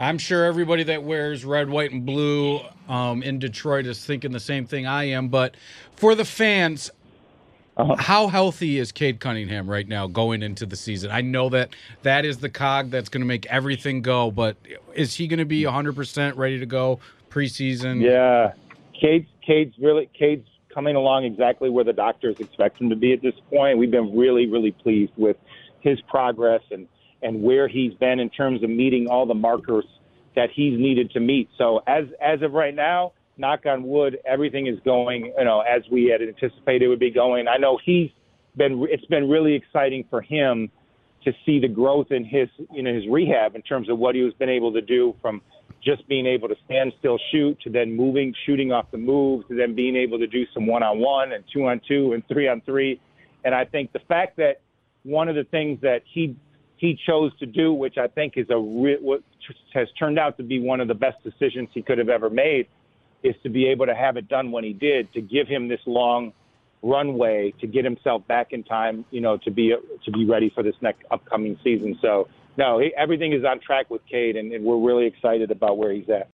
I'm sure everybody that wears red, white, and blue um, in Detroit is thinking the same thing I am. But for the fans, uh-huh. how healthy is Cade Cunningham right now going into the season? I know that that is the cog that's going to make everything go, but is he going to be 100% ready to go preseason? Yeah. Cade's, Cade's really Cade's coming along exactly where the doctors expect him to be at this point. We've been really, really pleased with his progress and – and where he's been in terms of meeting all the markers that he's needed to meet. So as as of right now, knock on wood, everything is going, you know, as we had anticipated it would be going. I know he's been it's been really exciting for him to see the growth in his know his rehab in terms of what he was been able to do from just being able to stand still shoot to then moving shooting off the move to then being able to do some one on one and two on two and three on three and I think the fact that one of the things that he he chose to do, which I think is a re- what has turned out to be one of the best decisions he could have ever made, is to be able to have it done when he did, to give him this long runway to get himself back in time, you know, to be to be ready for this next upcoming season. So no, he, everything is on track with Cade, and, and we're really excited about where he's at.